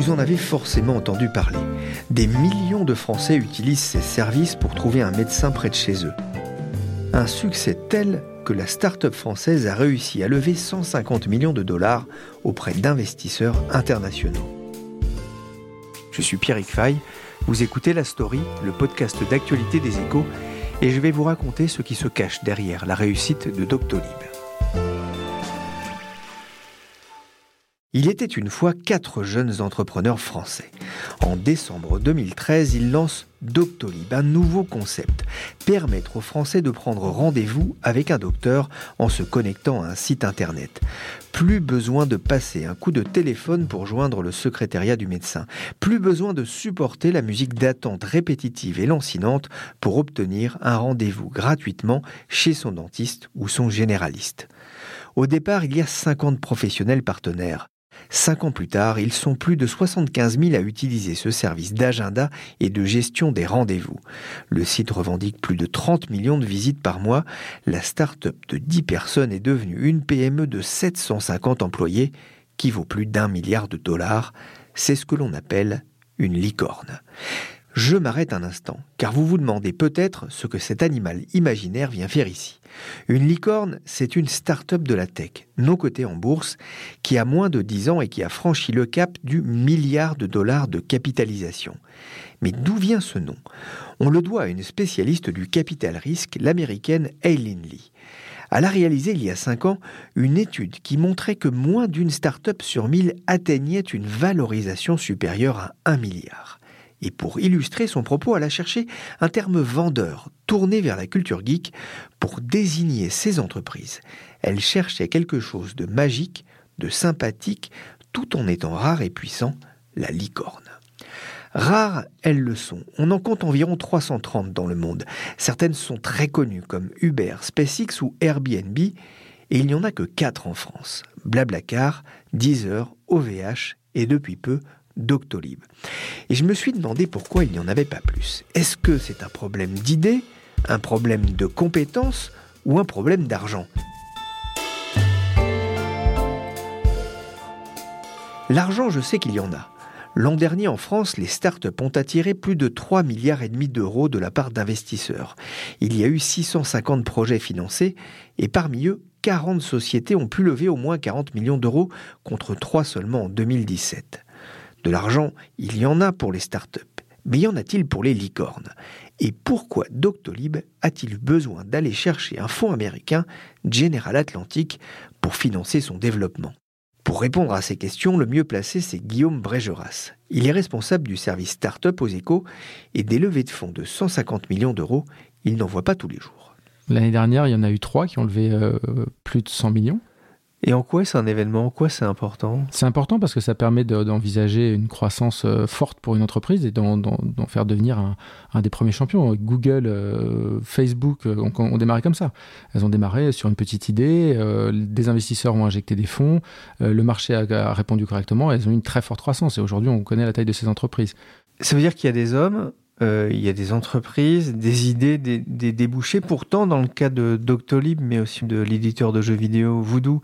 Vous en avez forcément entendu parler. Des millions de Français utilisent ces services pour trouver un médecin près de chez eux. Un succès tel que la start-up française a réussi à lever 150 millions de dollars auprès d'investisseurs internationaux. Je suis Pierrick Fay, vous écoutez La Story, le podcast d'actualité des échos, et je vais vous raconter ce qui se cache derrière la réussite de Doctolib. Il était une fois quatre jeunes entrepreneurs français. En décembre 2013, ils lancent Doctolib, un nouveau concept, permettre aux Français de prendre rendez-vous avec un docteur en se connectant à un site internet. Plus besoin de passer un coup de téléphone pour joindre le secrétariat du médecin. Plus besoin de supporter la musique d'attente répétitive et lancinante pour obtenir un rendez-vous gratuitement chez son dentiste ou son généraliste. Au départ, il y a 50 professionnels partenaires. Cinq ans plus tard, ils sont plus de 75 000 à utiliser ce service d'agenda et de gestion des rendez-vous. Le site revendique plus de 30 millions de visites par mois. La start-up de 10 personnes est devenue une PME de 750 employés qui vaut plus d'un milliard de dollars. C'est ce que l'on appelle une licorne. Je m'arrête un instant, car vous vous demandez peut-être ce que cet animal imaginaire vient faire ici. Une licorne, c'est une start-up de la tech, non cotée en bourse, qui a moins de 10 ans et qui a franchi le cap du milliard de dollars de capitalisation. Mais d'où vient ce nom? On le doit à une spécialiste du capital risque, l'américaine Aileen Lee. Elle a réalisé il y a 5 ans une étude qui montrait que moins d'une start-up sur 1000 atteignait une valorisation supérieure à 1 milliard. Et pour illustrer son propos, elle a cherché un terme vendeur, tourné vers la culture geek, pour désigner ces entreprises. Elle cherchait quelque chose de magique, de sympathique, tout en étant rare et puissant, la licorne. Rares, elles le sont. On en compte environ 330 dans le monde. Certaines sont très connues comme Uber, SpaceX ou Airbnb, et il n'y en a que 4 en France. Blablacar, Deezer, OVH et depuis peu Doctolib. Et je me suis demandé pourquoi il n'y en avait pas plus. Est-ce que c'est un problème d'idées, un problème de compétences ou un problème d'argent? L'argent, je sais qu'il y en a. L'an dernier en France, les startups ont attiré plus de 3 milliards et demi d'euros de la part d'investisseurs. Il y a eu 650 projets financés et parmi eux, 40 sociétés ont pu lever au moins 40 millions d'euros contre 3 seulement en 2017. De l'argent, il y en a pour les startups. Mais y en a-t-il pour les licornes? Et pourquoi Doctolib a-t-il besoin d'aller chercher un fonds américain, General Atlantic, pour financer son développement? Pour répondre à ces questions, le mieux placé, c'est Guillaume Brégeras. Il est responsable du service Startup aux échos et des levées de fonds de 150 millions d'euros, il n'en voit pas tous les jours. L'année dernière, il y en a eu trois qui ont levé euh, plus de 100 millions. Et en quoi c'est un événement? En quoi c'est important? C'est important parce que ça permet d'envisager une croissance euh, forte pour une entreprise et d'en faire devenir un, des premiers champions. Google, euh, Facebook euh, ont, démarré comme ça. Elles ont démarré sur une petite idée, des investisseurs ont injecté des fonds, le marché a, répondu correctement, elles ont eu une très forte croissance et aujourd'hui on connaît la taille de ces entreprises. Ça veut dire qu'il y a des hommes euh, il y a des entreprises, des idées, des, débouchés. Pourtant, dans le cas de Doctolib, mais aussi de l'éditeur de jeux vidéo Voodoo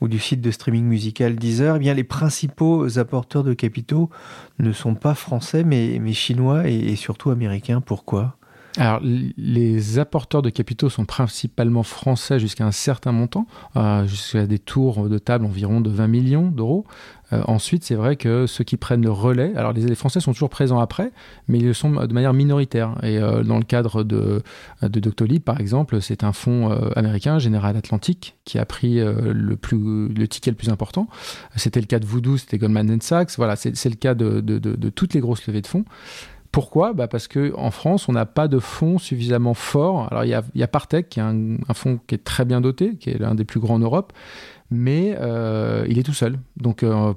ou du site de streaming musical Deezer, eh bien les principaux apporteurs de capitaux ne sont pas français, mais, chinois et, surtout américains. Pourquoi? Alors, les apporteurs de capitaux sont principalement français jusqu'à un certain montant, euh, jusqu'à des tours de table environ de 20 millions d'euros. Euh, ensuite, c'est vrai que ceux qui prennent le relais, alors les, Français sont toujours présents après, mais ils le sont de manière minoritaire. Et euh, dans le cadre de, de Doctolib, par exemple, c'est un fonds américain, General Atlantic, qui a pris le, plus, le ticket le plus important. C'était le cas de Voodoo, c'était Goldman Sachs. Voilà, c'est le cas de, de, de toutes les grosses levées de fonds. Pourquoi? Bah Parce qu'en France, on n'a pas de fonds suffisamment forts. Alors, il y a, y a Partech, qui est un, fonds qui est très bien doté, qui est l'un des plus grands en Europe, mais euh, il est tout seul. Donc, euh,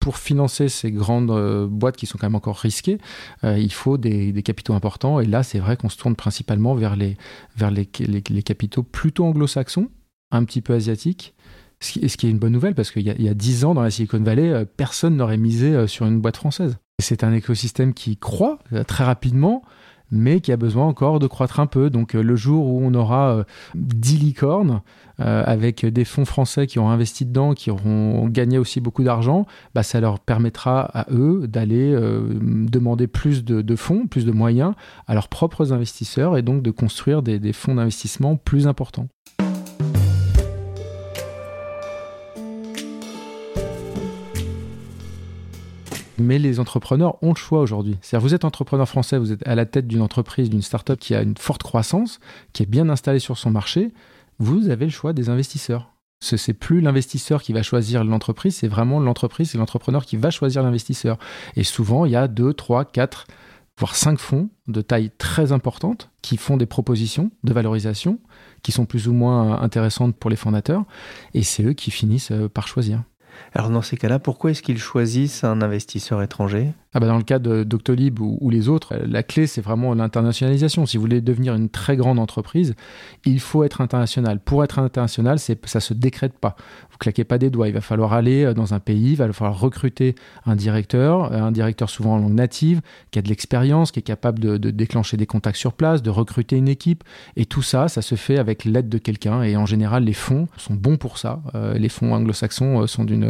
pour financer ces grandes euh, boîtes qui sont quand même encore risquées, il faut des, capitaux importants. Et là, c'est vrai qu'on se tourne principalement vers les, vers les, les, capitaux plutôt anglo-saxons, un petit peu asiatiques. Ce qui, est une bonne nouvelle parce qu'il y, a 10 ans, dans la Silicon Valley, personne n'aurait misé sur une boîte française. C'est un écosystème qui croît euh, très rapidement, mais qui a besoin encore de croître un peu. Donc euh, le jour où on aura 10 euh, licornes, avec des fonds français qui ont investi dedans, qui auront gagné aussi beaucoup d'argent, bah, ça leur permettra à eux d'aller demander plus de, fonds, plus de moyens à leurs propres investisseurs et donc de construire des fonds d'investissement plus importants. Mais les entrepreneurs ont le choix aujourd'hui. C'est-à-dire, vous êtes entrepreneur français, vous êtes à la tête d'une entreprise, d'une start-up qui a une forte croissance, qui est bien installée sur son marché. Vous avez le choix des investisseurs. Ce n'est plus l'investisseur qui va choisir l'entreprise, c'est vraiment l'entreprise, c'est l'entrepreneur qui va choisir l'investisseur. Et souvent, il y a deux, trois, quatre, voire cinq fonds de taille très importante qui font des propositions de valorisation qui sont plus ou moins intéressantes pour les fondateurs. Et c'est eux qui finissent euh, par choisir. Alors dans ces cas-là, pourquoi est-ce qu'ils choisissent un investisseur étranger? Ah bah, Dans le cas de Doctolib ou, les autres, la clé c'est vraiment l'internationalisation. Si vous voulez devenir une très grande entreprise, il faut être international. Pour être international, ça ne se décrète pas. Vous claquez pas des doigts. Il va falloir aller euh, dans un pays, il va falloir recruter un directeur, euh, un directeur souvent en langue native, qui a de l'expérience, qui est capable de, déclencher des contacts sur place, de recruter une équipe. Et tout ça, ça se fait avec l'aide de quelqu'un. Et en général, les fonds sont bons pour ça. Euh, les fonds anglo-saxons sont d'une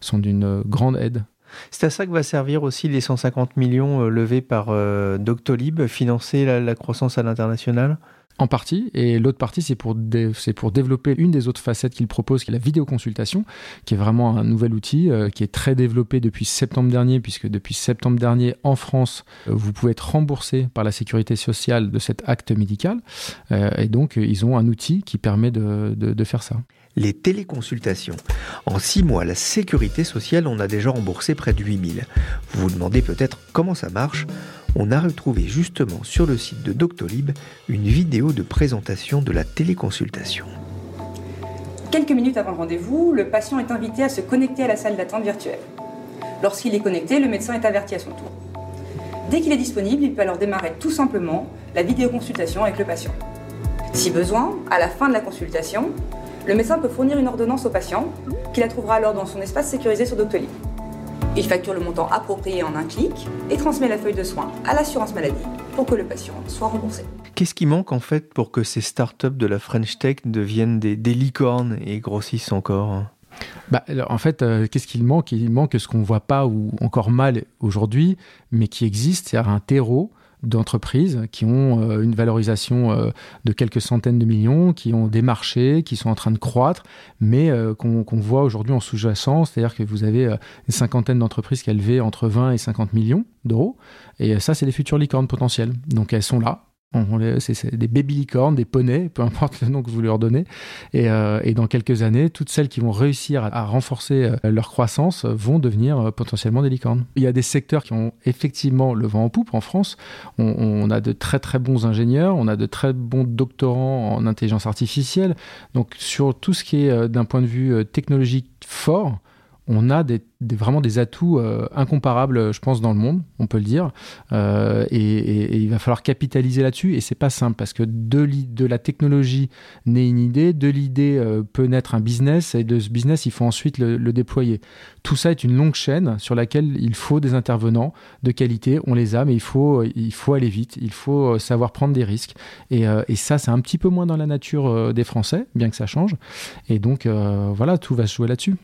sont d'une grande aide. C'est à ça que va servir aussi les 150 millions levés par Doctolib, financer la croissance à l'international? En partie, et l'autre partie, c'est pour, pour développer une des autres facettes qu'il propose, qui est la vidéoconsultation, qui est vraiment un nouvel outil, euh, qui est très développé depuis septembre dernier, puisque depuis septembre dernier, en France, euh, vous pouvez être remboursé par la sécurité sociale de cet acte médical, euh, et donc ils ont un outil qui permet de, de faire ça les téléconsultations. En six mois, la sécurité sociale en a déjà remboursé près de 8000. Vous vous demandez peut-être comment ça marche On a retrouvé justement sur le site de Doctolib une vidéo de présentation de la téléconsultation. Quelques minutes avant le rendez-vous, le patient est invité à se connecter à la salle d'attente virtuelle. Lorsqu'il est connecté, le médecin est averti à son tour. Dès qu'il est disponible, il peut alors démarrer tout simplement la vidéoconsultation avec le patient. Si besoin, à la fin de la consultation, le médecin peut fournir une ordonnance au patient, qui la trouvera alors dans son espace sécurisé sur Doctolib. Il facture le montant approprié en un clic et transmet la feuille de soins à l'assurance maladie pour que le patient soit remboursé. Qu'est-ce qui manque en fait pour que ces startups de la French Tech deviennent des, licornes et grossissent encore bah, en fait, euh, qu'est-ce qu'il manque? Il manque ce qu'on ne voit pas ou encore mal aujourd'hui, mais qui existe, c'est-à-dire un terreau d'entreprises qui ont euh, une valorisation euh, de quelques centaines de millions, qui ont des marchés, qui sont en train de croître, mais euh, qu'on voit aujourd'hui en sous-jacent, c'est-à-dire que vous avez une cinquantaine d'entreprises qui ont levé entre 20 et 50 millions d'euros, et ça, c'est des futures licornes potentielles. Donc elles sont là, c'est des baby licornes, des poneys, peu importe le nom que vous leur donnez. Et, euh, dans quelques années, toutes celles qui vont réussir à, renforcer euh, leur croissance vont devenir euh, potentiellement des licornes. Il y a des secteurs qui ont effectivement le vent en poupe en France. On, on, a de très très bons ingénieurs, on a de très bons doctorants en intelligence artificielle. Donc sur tout ce qui est d'un point de vue technologique fort, on a des vraiment des atouts euh, incomparables, je pense, dans le monde, on peut le dire. Euh, et, il va falloir capitaliser là-dessus. Et c'est pas simple parce que de, la technologie naît une idée, de l'idée euh, peut naître un business, et de ce business, il faut ensuite le, déployer. Tout ça est une longue chaîne sur laquelle il faut des intervenants de qualité. On les a, mais il faut, il faut aller vite. Il faut savoir prendre des risques. Et ça, c'est un petit peu moins dans la nature des Français, bien que ça change. Et donc, voilà, tout va se jouer là-dessus.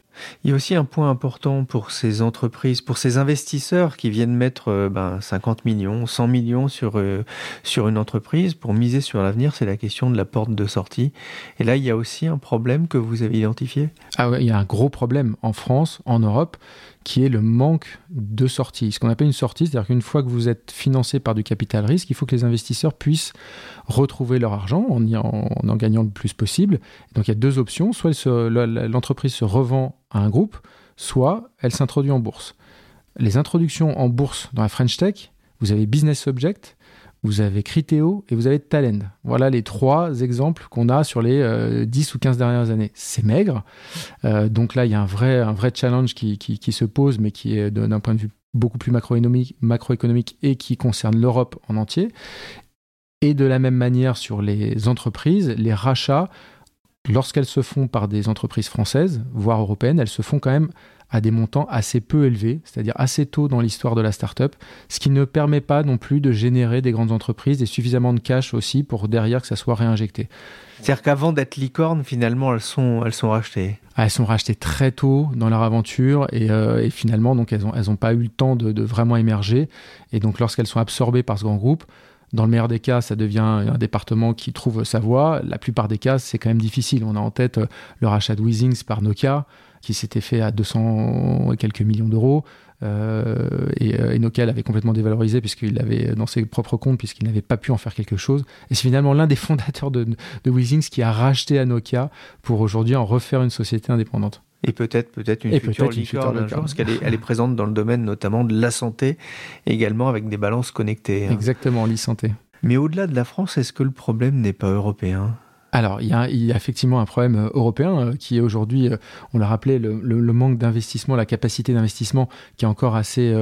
Il y a aussi un point important pour ces entreprises, pour ces investisseurs qui viennent mettre ben, 50 millions, 100 millions sur, sur une entreprise pour miser sur l'avenir C'est la question de la porte de sortie. Et là, il y a aussi un problème que vous avez identifié? Ah il y a un gros problème en France, en Europe qui est le manque de sortie. Ce qu'on appelle une sortie, c'est-à-dire qu'une fois que vous êtes financé par du capital risque, il faut que les investisseurs puissent retrouver leur argent en, en, gagnant le plus possible. Donc il y a deux options, soit l'entreprise se revend à un groupe, soit elle s'introduit en bourse. Les introductions en bourse dans la French Tech, vous avez Business Subject, vous avez Criteo et vous avez Talend. Voilà les trois exemples qu'on a sur les 10 euh, ou 15 dernières années. C'est maigre. Euh, donc là, il y a un vrai, un vrai challenge qui, se pose, mais qui est d'un point de vue beaucoup plus macroéconomique et qui concerne l'Europe en entier. Et de la même manière sur les entreprises, les rachats, lorsqu'elles se font par des entreprises françaises, voire européennes, elles se font quand même à des montants assez peu élevés, c'est-à-dire assez tôt dans l'histoire de la start-up, ce qui ne permet pas non plus de générer des grandes entreprises et suffisamment de cash aussi pour derrière que ça soit réinjecté. C'est-à-dire qu'avant d'être licorne, finalement, elles sont, elles sont rachetées. Ah, elles sont rachetées très tôt dans leur aventure et, euh, finalement, donc elles n'ont elles ont pas eu le temps de, de vraiment émerger. Et donc, lorsqu'elles sont absorbées par ce grand groupe, dans le meilleur des cas, ça devient un département qui trouve sa voie. La plupart des cas, c'est quand même difficile. On a en tête euh, le rachat de Weezings par Nokia qui s'était fait à 200 et quelques millions d'euros. Euh, et, euh, Nokia l'avait complètement dévalorisé puisqu'il avait dans ses propres comptes puisqu'il n'avait pas pu en faire quelque chose. Et c'est finalement l'un des fondateurs de, de Weezings qui a racheté à Nokia pour aujourd'hui en refaire une société indépendante. Et peut-être peut-être une, future licorne, parce qu'elle est, elle est présente dans le domaine notamment de la santé, également avec des balances connectées. Hein. Exactement, l'e-santé. Mais au-delà de la France, est-ce que le problème n'est pas européen? Alors, il y, a, effectivement un problème euh, européen euh, qui est aujourd'hui, euh, on l'a rappelé, le, manque d'investissement, la capacité d'investissement qui est encore assez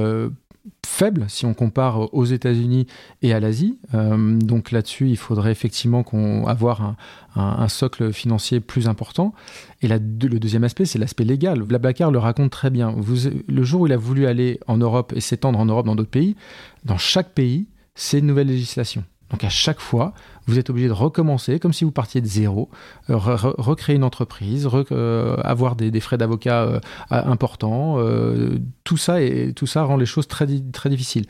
faible si on compare aux États-Unis et à l'Asie. donc là-dessus, il faudrait effectivement qu'on avoir un, socle financier plus important. Et le deuxième aspect, c'est l'aspect légal. Blablacar le raconte très bien. le jour où il a voulu aller en Europe et s'étendre en Europe dans d'autres pays, dans chaque pays, c'est une nouvelle législation. Donc à chaque fois, vous êtes obligé de recommencer comme si vous partiez de zéro, euh, recréer une entreprise, euh, avoir des, frais d'avocat euh, importants. tout, ça et, tout ça rend les choses très, très difficiles.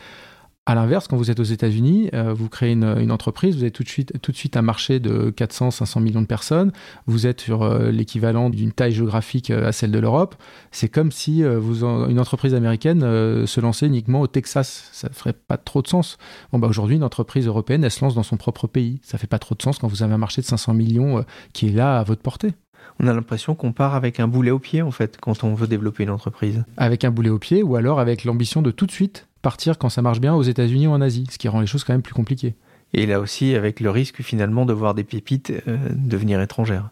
À l'inverse, quand vous êtes aux États-Unis, euh, vous créez une, entreprise, vous avez tout de, suite, un marché de 400-500 millions de personnes, vous êtes sur euh, l'équivalent d'une taille géographique euh, à celle de l'Europe. C'est comme si une entreprise américaine se lançait uniquement au Texas. Ça ne ferait pas trop de sens. Bon, bah, aujourd'hui, une entreprise européenne, elle se lance dans son propre pays. Ça fait pas trop de sens quand vous avez un marché de 500 millions qui est là à votre portée on a l'impression qu'on part avec un boulet au pied, en fait, quand on veut développer une entreprise. Avec un boulet au pied, ou alors avec l'ambition de tout de suite partir quand ça marche bien aux États-Unis ou en Asie, ce qui rend les choses quand même plus compliquées. Et là aussi, avec le risque finalement de voir des pépites euh, devenir étrangères.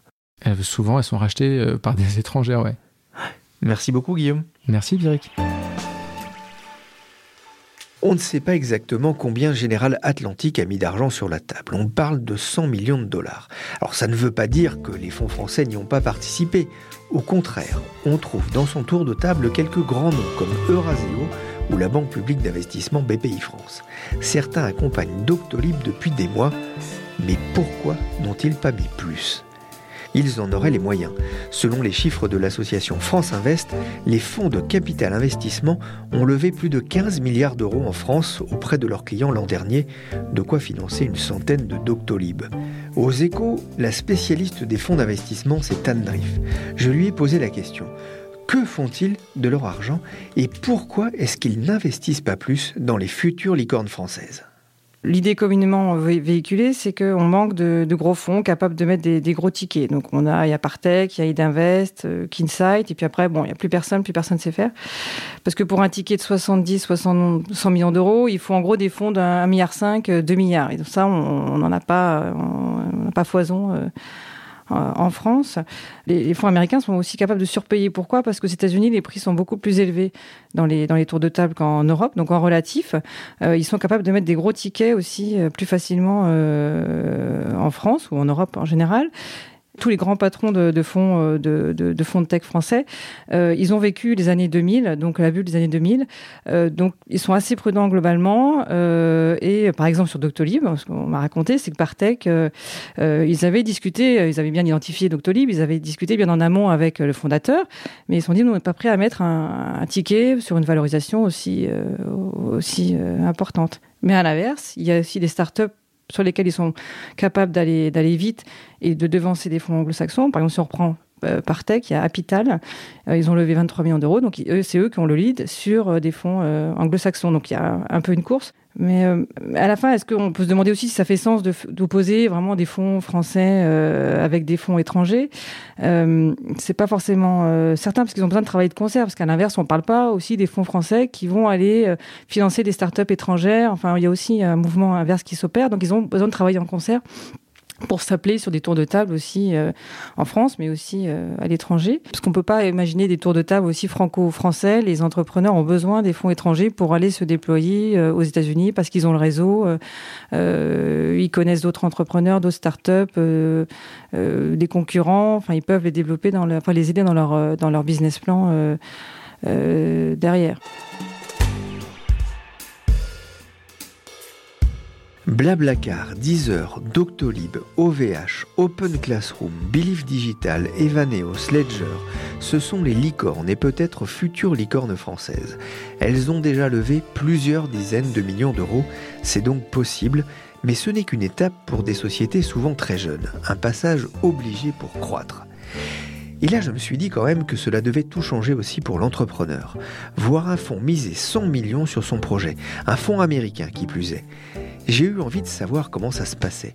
souvent, elles sont rachetées euh, par des étrangères, ouais. Merci beaucoup, Guillaume. Merci, Virik. On ne sait pas exactement combien Général Atlantique a mis d'argent sur la table. On parle de 100 millions de dollars. Alors ça ne veut pas dire que les fonds français n'y ont pas participé. Au contraire, on trouve dans son tour de table quelques grands noms comme Eurasio ou la Banque publique d'investissement BPI France. Certains accompagnent Doctolib depuis des mois, mais pourquoi n'ont-ils pas mis plus? Ils en auraient les moyens. Selon les chiffres de l'association France Invest, les fonds de capital investissement ont levé plus de 15 milliards d'euros en France auprès de leurs clients l'an dernier, de quoi financer une centaine de Doctolib. Aux échos, la spécialiste des fonds d'investissement, c'est Anne Driff. Je lui ai posé la question. Que font-ils de leur argent et pourquoi est-ce qu'ils n'investissent pas plus dans les futures licornes françaises? L'idée communément véhiculée, c'est qu'on manque de, gros fonds capables de mettre des, gros tickets. Donc on a, il y a Partech, il y a Idinvest, euh, Kinsight, et puis après, bon, il n'y a plus personne, plus personne sait faire. Parce que pour un ticket de 70, 60, 100 millions d'euros, il faut en gros des fonds d'un milliard 5, 2 milliards. Et donc ça, on n'en a pas, on n'a pas foison. Euh, euh, en France. Les, fonds américains sont aussi capables de surpayer. Pourquoi? Parce qu'aux États-Unis, les prix sont beaucoup plus élevés dans les, dans les tours de table qu'en Europe. Donc en relatif, euh, ils sont capables de mettre des gros tickets aussi euh, plus facilement en France ou en Europe en général. Tous les grands patrons de, fonds de, de, fonds de tech français, ils ont vécu les années 2000, donc la bulle des années 2000. donc ils sont assez prudents globalement. et par exemple sur Doctolib, ce qu'on m'a raconté, c'est que Partech, ils avaient discuté, ils avaient bien identifié Doctolib, ils avaient discuté bien en amont avec le fondateur, mais ils se sont dit, nous, n'est pas prêt à mettre un, un, ticket sur une valorisation aussi, aussi importante. Mais à l'inverse, il y a aussi des startups sur lesquelles ils sont capables d'aller vite et de devancer des fonds anglo-saxons. Par exemple, si on reprend Partech, il y a Apital, euh, ils ont levé 23 millions d'euros, donc c'est eux qui ont le lead sur euh, des fonds anglo-saxons. Donc il y a un peu une course. Mais à la fin, est-ce qu'on peut se demander aussi si ça fait sens d'opposer vraiment des fonds français avec des fonds étrangers? Euh, C'est pas forcément certain parce qu'ils ont besoin de travailler de concert. Parce qu'à l'inverse, on ne parle pas aussi des fonds français qui vont aller financer des startups étrangères. Enfin, il y a aussi un mouvement inverse qui s'opère. Donc ils ont besoin de travailler en concert pour s'appeler sur des tours de table aussi euh, en France, mais aussi euh, à l'étranger. Parce qu'on peut pas imaginer des tours de table aussi franco-français. Les entrepreneurs ont besoin des fonds étrangers pour aller se déployer euh, aux États-Unis parce qu'ils ont le réseau, ils connaissent d'autres entrepreneurs, d'autres startups, des concurrents. Enfin, ils peuvent les développer dans leur, enfin, les aider dans leur dans leur business plan derrière. Blablacar, Deezer, Doctolib, OVH, Open Classroom, Believe Digital, Evaneo, Sledger, ce sont les licornes et peut-être futures licornes françaises. Elles ont déjà levé plusieurs dizaines de millions d'euros, c'est donc possible, mais ce n'est qu'une étape pour des sociétés souvent très jeunes, un passage obligé pour croître. Et là, je me suis dit quand même que cela devait tout changer aussi pour l'entrepreneur. Voir un fonds miser 100 millions sur son projet, un fonds américain qui plus est. J'ai eu envie de savoir comment ça se passait.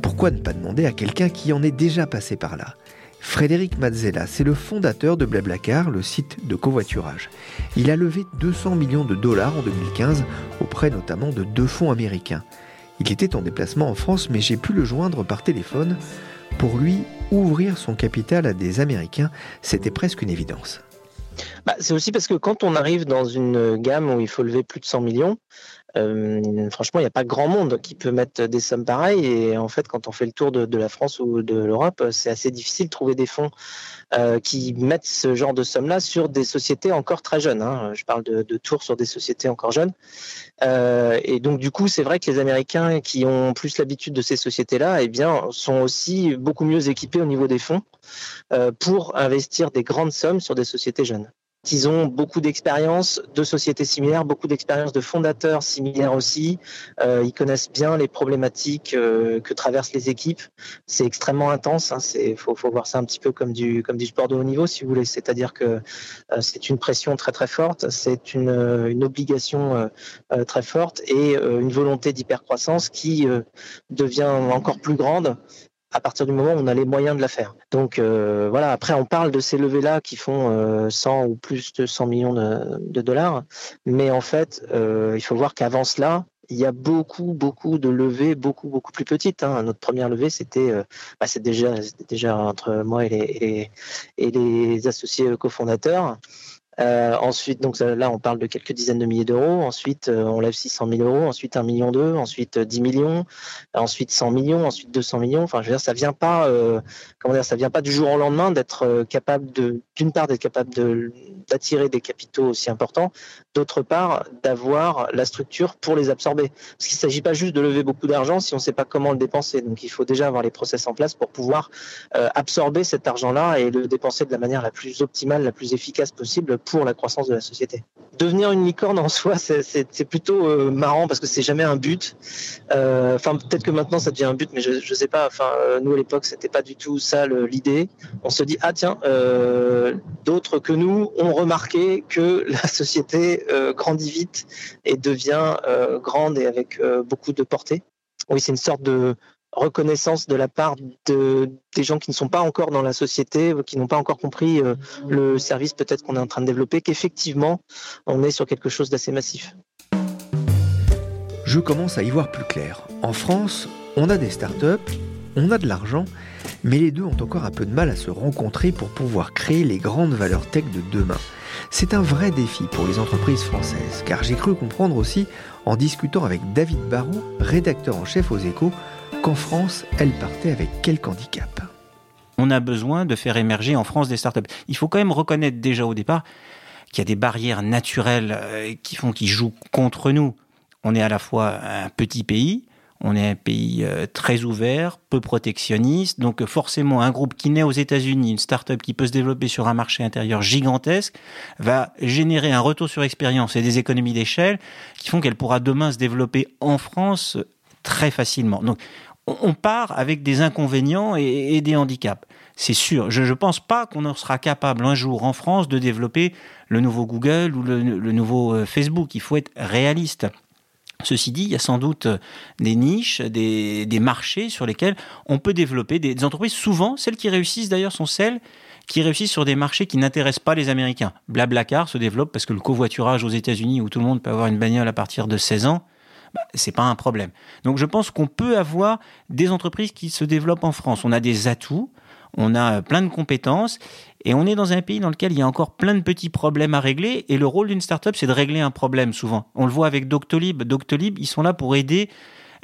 Pourquoi ne pas demander à quelqu'un qui en est déjà passé par là? Frédéric Mazzella, c'est le fondateur de Blablacar, le site de covoiturage. Il a levé 200 millions de dollars en 2015 auprès notamment de deux fonds américains. Il était en déplacement en France, mais j'ai pu le joindre par téléphone. Pour lui, ouvrir son capital à des Américains, c'était presque une évidence. Bah, c'est aussi parce que quand on arrive dans une gamme où il faut lever plus de 100 millions, euh, franchement, il n'y a pas grand monde qui peut mettre des sommes pareilles. Et en fait, quand on fait le tour de, la France ou de l'Europe, c'est assez difficile de trouver des fonds euh, qui mettent ce genre de sommes-là sur des sociétés encore très jeunes. Hein. Je parle de, tours sur des sociétés encore jeunes. Euh, et donc, du coup, c'est vrai que les Américains qui ont plus l'habitude de ces sociétés-là, eh bien, sont aussi beaucoup mieux équipés au niveau des fonds pour investir des grandes sommes sur des sociétés jeunes. Ils ont beaucoup d'expérience de sociétés similaires, beaucoup d'expérience de fondateurs similaires aussi. Euh, ils connaissent bien les problématiques euh, que traversent les équipes. C'est extrêmement intense. Hein. C'est faut, faut voir ça un petit peu comme du comme du sport de haut niveau, si vous voulez. C'est-à-dire que euh, c'est une pression très très forte, c'est une, une obligation euh, très forte et une volonté d'hypercroissance qui devient encore plus grande à partir du moment où on a les moyens de la faire. Donc euh, voilà, après on parle de ces levées-là qui font euh, 100 ou plus de 100 millions de, dollars, mais en fait, euh, il faut voir qu'avant cela, il y a beaucoup, beaucoup de levées, beaucoup, beaucoup plus petites. Hein. Notre première levée, c'était euh, bah, déjà, déjà entre moi et les, et les, et les associés cofondateurs. Euh, ensuite, donc là, on parle de quelques dizaines de milliers d'euros. Ensuite, euh, on lève 600 000 euros. Ensuite, 1 million d'euros. Ensuite, 10 millions. Ensuite, 100 millions. Ensuite, 200 millions. Enfin, je veux dire, ça vient pas, euh, comment dire, ça vient pas du jour au lendemain d'être capable de, d'une part, d'être capable de d'attirer des capitaux aussi importants. D'autre part, d'avoir la structure pour les absorber. Parce qu'il ne s'agit pas juste de lever beaucoup d'argent si on ne sait pas comment le dépenser. Donc, il faut déjà avoir les process en place pour pouvoir absorber cet argent-là et le dépenser de la manière la plus optimale, la plus efficace possible pour la croissance de la société. Devenir une licorne en soi, c'est plutôt euh, marrant parce que c'est jamais un but. Euh, enfin, peut-être que maintenant ça devient un but, mais je, ne sais pas. Enfin, euh, nous à l'époque, c'était pas du tout ça l'idée. On se dit ah tiens, d'autres que nous ont remarqué que la société grandit vite et devient grande et avec beaucoup de portée. Oui, c'est une sorte de reconnaissance de la part de, des gens qui ne sont pas encore dans la société, qui n'ont pas encore compris euh, le service peut-être qu'on est en train de développer, qu'effectivement, on est sur quelque chose d'assez massif. Je commence à y voir plus clair. En France, on a des startups, on a de l'argent, mais les deux ont encore un peu de mal à se rencontrer pour pouvoir créer les grandes valeurs tech de demain. C'est un vrai défi pour les entreprises françaises, car j'ai cru comprendre aussi, en discutant avec David Barrault, rédacteur en chef aux échos, qu'en France, elle partait avec quelques handicap On a besoin de faire émerger en France des startups. Il faut quand même reconnaître déjà au départ qu'il y a des barrières naturelles euh, qui font qu'ils jouent contre nous. On est à la fois un petit pays, on est un pays euh, très ouvert, peu protectionniste, donc forcément un groupe qui naît aux États-Unis, une start-up qui peut se développer sur un marché intérieur gigantesque, va générer un retour sur expérience et des économies d'échelle qui font qu'elle pourra demain se développer en France très facilement. Donc on part avec des inconvénients et, des handicaps. C'est sûr. Je ne pense pas qu'on sera capable un jour en France de développer le nouveau Google ou le, nouveau euh, Facebook. Il faut être réaliste. Ceci dit, il y a sans doute des niches, des, marchés sur lesquels on peut développer des, entreprises. Souvent, celles qui réussissent d'ailleurs sont celles qui réussissent sur des marchés qui n'intéressent pas les Américains. Blablacar se développe parce que le covoiturage aux États-Unis, où tout le monde peut avoir une bagnole à partir de 16 ans, bah, c'est pas un problème. Donc je pense qu'on peut avoir des entreprises qui se développent en France. On a des atouts, on a plein de compétences et on est dans un pays dans lequel il y a encore plein de petits problèmes à régler. Et le rôle d'une startup, c'est de régler un problème souvent. On le voit avec Doctolib. Doctolib, ils sont là pour aider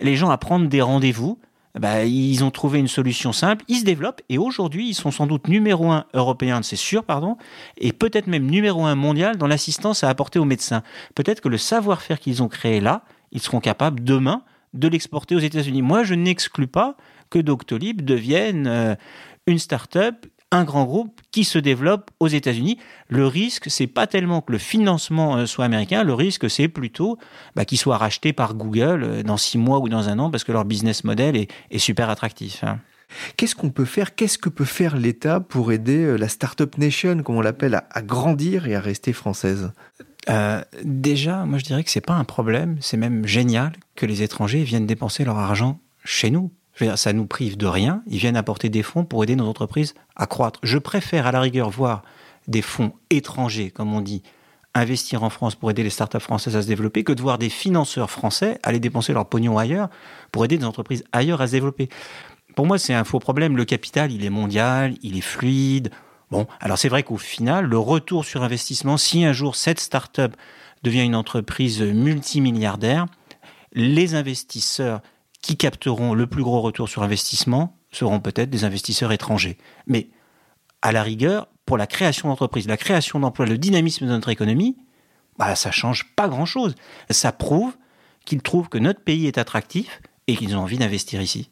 les gens à prendre des rendez-vous. Bah, ils ont trouvé une solution simple, ils se développent et aujourd'hui ils sont sans doute numéro un européen, c'est sûr, pardon, et peut-être même numéro un mondial dans l'assistance à apporter aux médecins. Peut-être que le savoir-faire qu'ils ont créé là, ils seront capables demain de l'exporter aux États-Unis. Moi, je n'exclus pas que Doctolib devienne euh, une start-up un grand groupe qui se développe aux États-Unis. Le risque, c'est pas tellement que le financement euh, soit américain, le risque, c'est plutôt bah, qu'il soit racheté par Google euh, dans six mois ou dans un an parce que leur business model est, super attractif. Hein. Qu'est-ce qu'on peut faire Qu'est-ce que peut faire l'État pour aider la Startup Nation, comme on l'appelle, à, grandir et à rester française? Déjà, moi je dirais que c'est pas un problème, c'est même génial que les étrangers viennent dépenser leur argent chez nous ça nous prive de rien. Ils viennent apporter des fonds pour aider nos entreprises à croître. Je préfère à la rigueur voir des fonds étrangers, comme on dit, investir en France pour aider les startups françaises à se développer que de voir des financeurs français aller dépenser leur pognon ailleurs pour aider des entreprises ailleurs à se développer. Pour moi, c'est un faux problème. Le capital, il est mondial, il est fluide. Bon, alors c'est vrai qu'au final, le retour sur investissement, si un jour cette startup devient une entreprise multimilliardaire, les investisseurs qui capteront le plus gros retour sur investissement seront peut-être des investisseurs étrangers. Mais à la rigueur, pour la création d'entreprises, la création d'emplois, le dynamisme de notre économie, bah, ça change pas grand-chose. Ça prouve qu'ils trouvent que notre pays est attractif et qu'ils ont envie d'investir ici.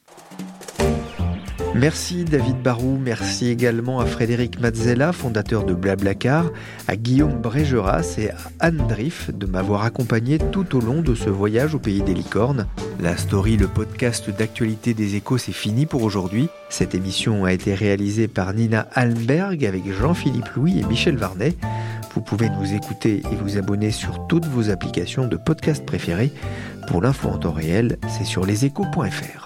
Merci David Barou, merci également à Frédéric Mazzella, fondateur de Blablacar, à Guillaume Brégeras et à Anne Driff de m'avoir accompagné tout au long de ce voyage au pays des licornes. La story, le podcast d'actualité des échos, c'est fini pour aujourd'hui. Cette émission a été réalisée par Nina Almberg avec Jean-Philippe Louis et Michel Varnet. Vous pouvez nous écouter et vous abonner sur toutes vos applications de podcast préférées. Pour l'info en temps réel, c'est sur leséchos.fr.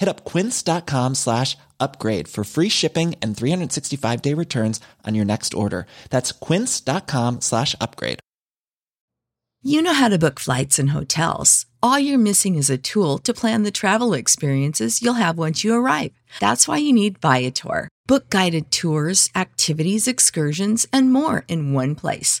Hit up quince.com slash upgrade for free shipping and 365 day returns on your next order. That's quince.com slash upgrade. You know how to book flights and hotels. All you're missing is a tool to plan the travel experiences you'll have once you arrive. That's why you need Viator. Book guided tours, activities, excursions, and more in one place